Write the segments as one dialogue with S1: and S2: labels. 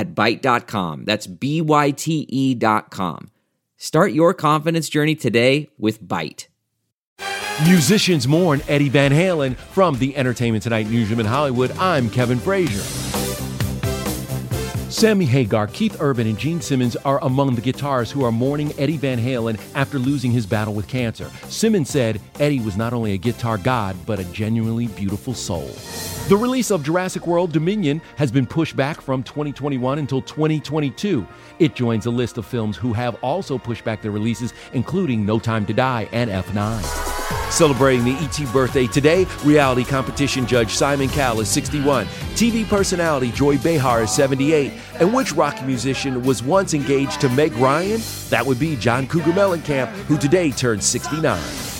S1: at Byte.com. That's B-Y-T-E dot com. Start your confidence journey today with Byte.
S2: Musicians mourn Eddie Van Halen from the Entertainment Tonight newsroom in Hollywood. I'm Kevin Frazier. Sammy Hagar, Keith Urban, and Gene Simmons are among the guitarists who are mourning Eddie Van Halen after losing his battle with cancer. Simmons said Eddie was not only a guitar god, but a genuinely beautiful soul. The release of Jurassic World Dominion has been pushed back from 2021 until 2022. It joins a list of films who have also pushed back their releases, including No Time to Die and F9. Celebrating the ET birthday today, reality competition judge Simon Cowell is 61, TV personality Joy Behar is 78, and which rock musician was once engaged to Meg Ryan? That would be John Cougar Mellencamp, who today turns 69.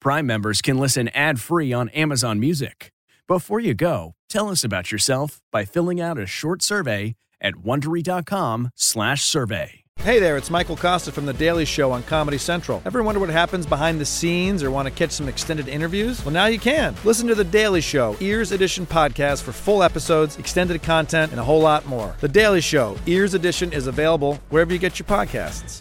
S3: Prime members can listen ad-free on Amazon Music. Before you go, tell us about yourself by filling out a short survey at wondery.com/survey.
S4: Hey there, it's Michael Kosta from The Daily Show on Comedy Central. Ever wonder what happens behind the scenes or want to catch some extended interviews? Well, now you can. Listen to The Daily Show, Ears Edition podcast for full episodes, extended content, and a whole lot more. The Daily Show, Ears Edition is available wherever you get your podcasts.